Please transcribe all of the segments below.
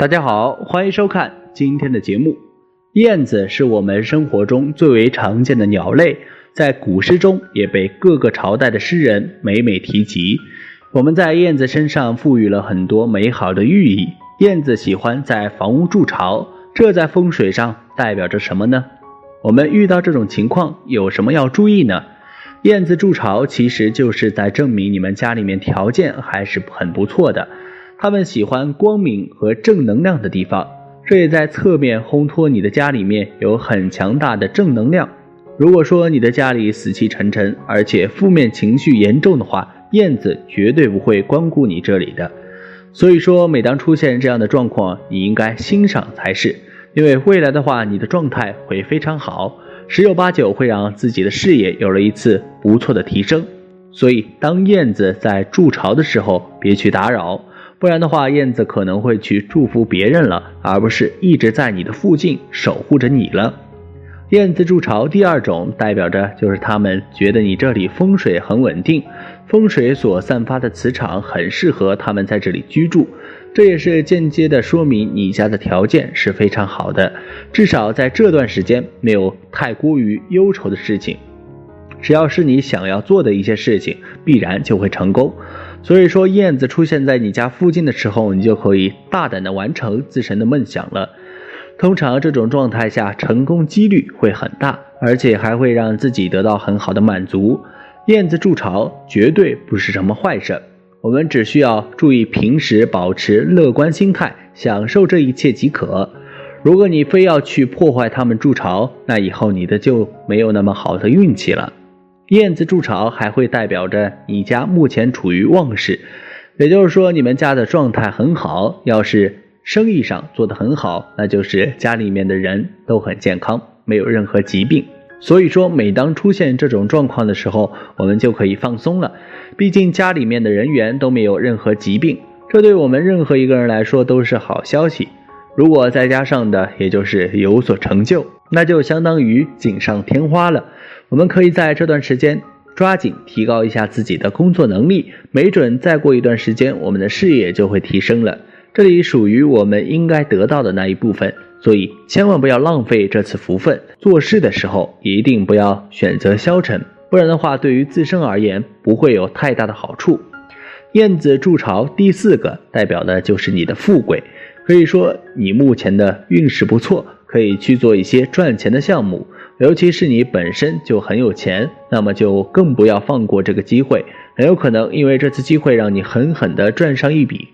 大家好，欢迎收看今天的节目。燕子是我们生活中最为常见的鸟类，在古诗中也被各个朝代的诗人每每提及。我们在燕子身上赋予了很多美好的寓意。燕子喜欢在房屋筑巢，这在风水上代表着什么呢？我们遇到这种情况有什么要注意呢？燕子筑巢其实就是在证明你们家里面条件还是很不错的。他们喜欢光明和正能量的地方，这也在侧面烘托你的家里面有很强大的正能量。如果说你的家里死气沉沉，而且负面情绪严重的话，燕子绝对不会光顾你这里的。所以说，每当出现这样的状况，你应该欣赏才是，因为未来的话，你的状态会非常好，十有八九会让自己的事业有了一次不错的提升。所以，当燕子在筑巢的时候，别去打扰。不然的话，燕子可能会去祝福别人了，而不是一直在你的附近守护着你了。燕子筑巢，第二种代表着就是他们觉得你这里风水很稳定，风水所散发的磁场很适合他们在这里居住，这也是间接的说明你家的条件是非常好的，至少在这段时间没有太过于忧愁的事情。只要是你想要做的一些事情，必然就会成功。所以说，燕子出现在你家附近的时候，你就可以大胆的完成自身的梦想了。通常这种状态下，成功几率会很大，而且还会让自己得到很好的满足。燕子筑巢绝对不是什么坏事，我们只需要注意平时保持乐观心态，享受这一切即可。如果你非要去破坏它们筑巢，那以后你的就没有那么好的运气了。燕子筑巢还会代表着你家目前处于旺势，也就是说你们家的状态很好。要是生意上做得很好，那就是家里面的人都很健康，没有任何疾病。所以说，每当出现这种状况的时候，我们就可以放松了。毕竟家里面的人员都没有任何疾病，这对我们任何一个人来说都是好消息。如果再加上的，也就是有所成就，那就相当于锦上添花了。我们可以在这段时间抓紧提高一下自己的工作能力，没准再过一段时间，我们的事业就会提升了。这里属于我们应该得到的那一部分，所以千万不要浪费这次福分。做事的时候一定不要选择消沉，不然的话，对于自身而言不会有太大的好处。燕子筑巢，第四个代表的就是你的富贵，可以说你目前的运势不错，可以去做一些赚钱的项目。尤其是你本身就很有钱，那么就更不要放过这个机会，很有可能因为这次机会让你狠狠地赚上一笔。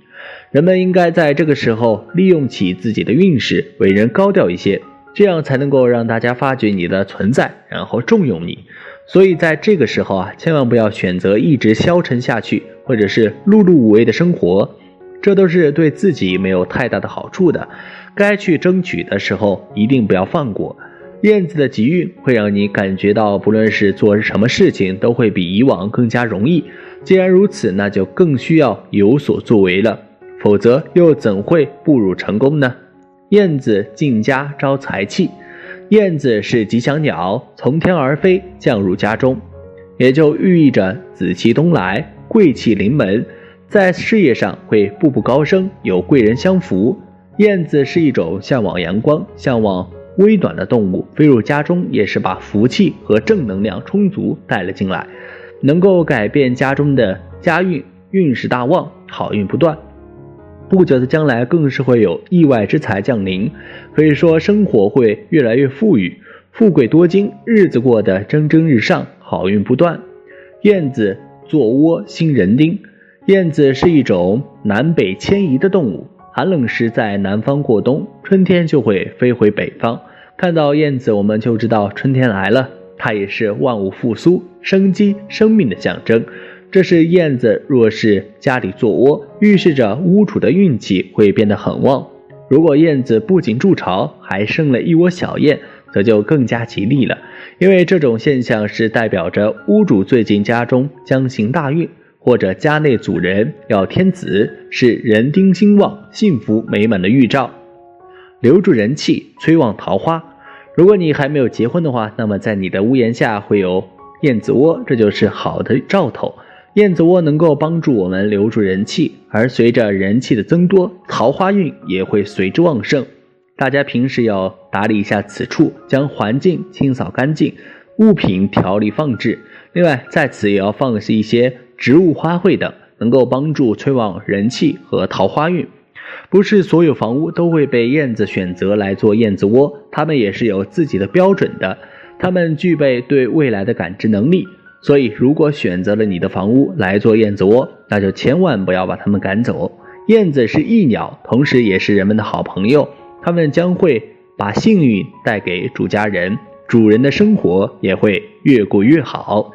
人们应该在这个时候利用起自己的运势，为人高调一些，这样才能够让大家发觉你的存在，然后重用你。所以在这个时候啊，千万不要选择一直消沉下去，或者是碌碌无为的生活，这都是对自己没有太大的好处的。该去争取的时候，一定不要放过。燕子的吉运会让你感觉到，不论是做什么事情，都会比以往更加容易。既然如此，那就更需要有所作为了，否则又怎会步入成功呢？燕子进家招财气，燕子是吉祥鸟，从天而飞，降入家中，也就寓意着紫气东来，贵气临门，在事业上会步步高升，有贵人相扶。燕子是一种向往阳光，向往。微短的动物飞入家中，也是把福气和正能量充足带了进来，能够改变家中的家运，运势大旺，好运不断。不久的将来更是会有意外之财降临，可以说生活会越来越富裕，富贵多金，日子过得蒸蒸日上，好运不断。燕子做窝新人丁，燕子是一种南北迁移的动物。寒冷时在南方过冬，春天就会飞回北方。看到燕子，我们就知道春天来了。它也是万物复苏、生机、生命的象征。这是燕子若是家里做窝，预示着屋主的运气会变得很旺。如果燕子不仅筑巢，还生了一窝小燕，则就更加吉利了。因为这种现象是代表着屋主最近家中将行大运。或者家内主人要添子，是人丁兴旺、幸福美满的预兆，留住人气，催旺桃花。如果你还没有结婚的话，那么在你的屋檐下会有燕子窝，这就是好的兆头。燕子窝能够帮助我们留住人气，而随着人气的增多，桃花运也会随之旺盛。大家平时要打理一下此处，将环境清扫干净，物品调理放置。另外，在此也要放一些植物、花卉等，能够帮助催旺人气和桃花运。不是所有房屋都会被燕子选择来做燕子窝，它们也是有自己的标准的。它们具备对未来的感知能力，所以如果选择了你的房屋来做燕子窝，那就千万不要把它们赶走。燕子是益鸟，同时也是人们的好朋友，它们将会把幸运带给主家人，主人的生活也会越过越好。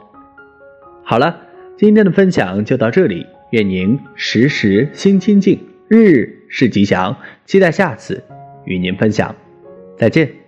好了，今天的分享就到这里，愿您时时心清静，日日是吉祥。期待下次与您分享，再见。